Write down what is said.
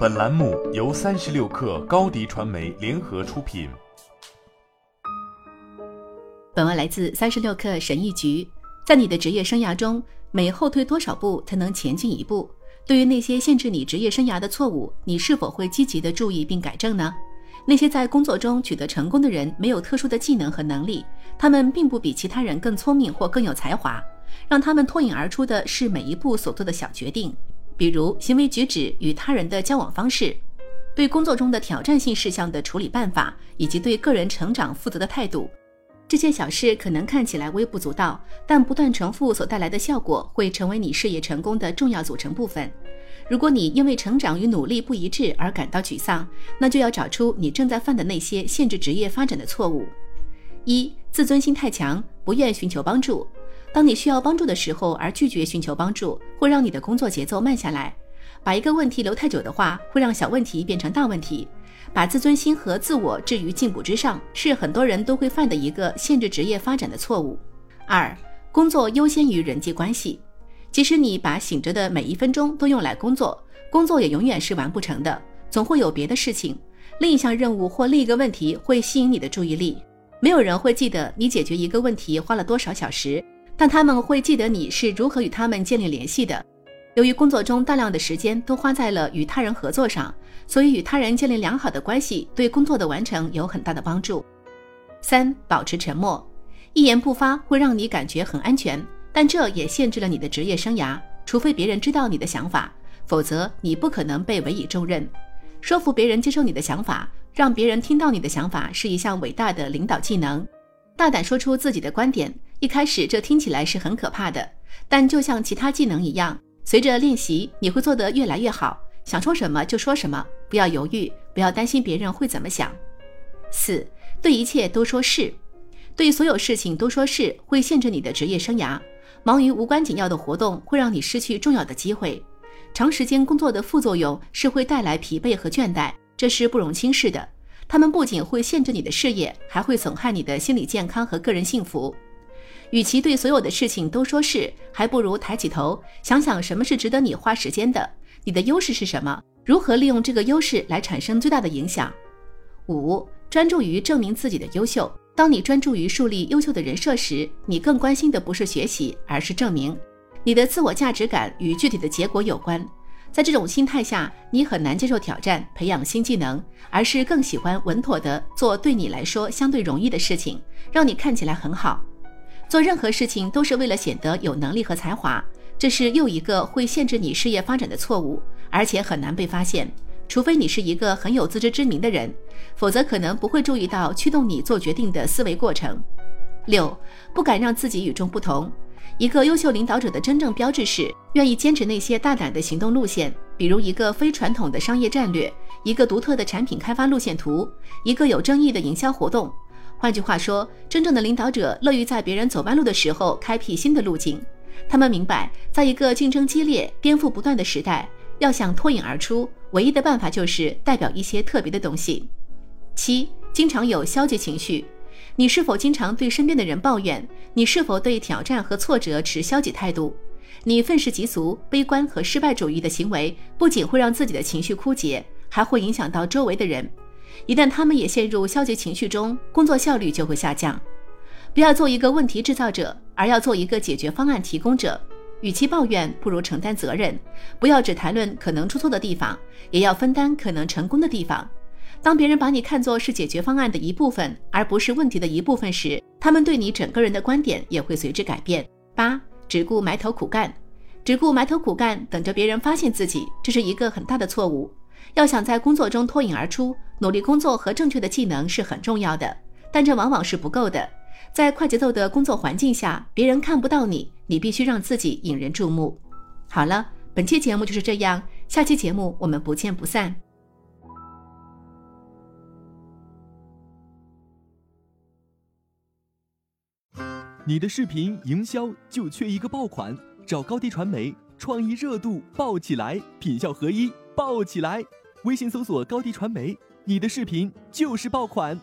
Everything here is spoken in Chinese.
本栏目由三十六氪高低传媒联合出品。本文来自三十六氪神译局。在你的职业生涯中，每后退多少步才能前进一步？对于那些限制你职业生涯的错误，你是否会积极的注意并改正呢？那些在工作中取得成功的人没有特殊的技能和能力，他们并不比其他人更聪明或更有才华，让他们脱颖而出的是每一步所做的小决定。比如行为举止与他人的交往方式，对工作中的挑战性事项的处理办法，以及对个人成长负责的态度，这些小事可能看起来微不足道，但不断重复所带来的效果会成为你事业成功的重要组成部分。如果你因为成长与努力不一致而感到沮丧，那就要找出你正在犯的那些限制职业发展的错误。一、自尊心太强，不愿寻求帮助。当你需要帮助的时候而拒绝寻求帮助，会让你的工作节奏慢下来。把一个问题留太久的话，会让小问题变成大问题。把自尊心和自我置于进步之上，是很多人都会犯的一个限制职业发展的错误。二，工作优先于人际关系。即使你把醒着的每一分钟都用来工作，工作也永远是完不成的，总会有别的事情，另一项任务或另一个问题会吸引你的注意力。没有人会记得你解决一个问题花了多少小时。但他们会记得你是如何与他们建立联系的。由于工作中大量的时间都花在了与他人合作上，所以与他人建立良好的关系对工作的完成有很大的帮助。三、保持沉默，一言不发会让你感觉很安全，但这也限制了你的职业生涯。除非别人知道你的想法，否则你不可能被委以重任。说服别人接受你的想法，让别人听到你的想法，是一项伟大的领导技能。大胆说出自己的观点。一开始这听起来是很可怕的，但就像其他技能一样，随着练习你会做得越来越好。想说什么就说什么，不要犹豫，不要担心别人会怎么想。四，对一切都说是，对所有事情都说是会限制你的职业生涯。忙于无关紧要的活动会让你失去重要的机会。长时间工作的副作用是会带来疲惫和倦怠，这是不容轻视的。他们不仅会限制你的事业，还会损害你的心理健康和个人幸福。与其对所有的事情都说是，还不如抬起头想想什么是值得你花时间的。你的优势是什么？如何利用这个优势来产生最大的影响？五，专注于证明自己的优秀。当你专注于树立优秀的人设时，你更关心的不是学习，而是证明。你的自我价值感与具体的结果有关。在这种心态下，你很难接受挑战、培养新技能，而是更喜欢稳妥的做对你来说相对容易的事情，让你看起来很好。做任何事情都是为了显得有能力和才华，这是又一个会限制你事业发展的错误，而且很难被发现，除非你是一个很有自知之明的人，否则可能不会注意到驱动你做决定的思维过程。六，不敢让自己与众不同。一个优秀领导者的真正标志是愿意坚持那些大胆的行动路线，比如一个非传统的商业战略，一个独特的产品开发路线图，一个有争议的营销活动。换句话说，真正的领导者乐于在别人走弯路的时候开辟新的路径。他们明白，在一个竞争激烈、颠覆不断的时代，要想脱颖而出，唯一的办法就是代表一些特别的东西。七，经常有消极情绪。你是否经常对身边的人抱怨？你是否对挑战和挫折持消极态度？你愤世嫉俗、悲观和失败主义的行为，不仅会让自己的情绪枯竭，还会影响到周围的人。一旦他们也陷入消极情绪中，工作效率就会下降。不要做一个问题制造者，而要做一个解决方案提供者。与其抱怨，不如承担责任。不要只谈论可能出错的地方，也要分担可能成功的地方。当别人把你看作是解决方案的一部分，而不是问题的一部分时，他们对你整个人的观点也会随之改变。八，只顾埋头苦干，只顾埋头苦干，等着别人发现自己，这是一个很大的错误。要想在工作中脱颖而出，努力工作和正确的技能是很重要的，但这往往是不够的。在快节奏的工作环境下，别人看不到你，你必须让自己引人注目。好了，本期节目就是这样，下期节目我们不见不散。你的视频营销就缺一个爆款，找高低传媒，创意热度爆起来，品效合一爆起来。微信搜索高低传媒，你的视频就是爆款。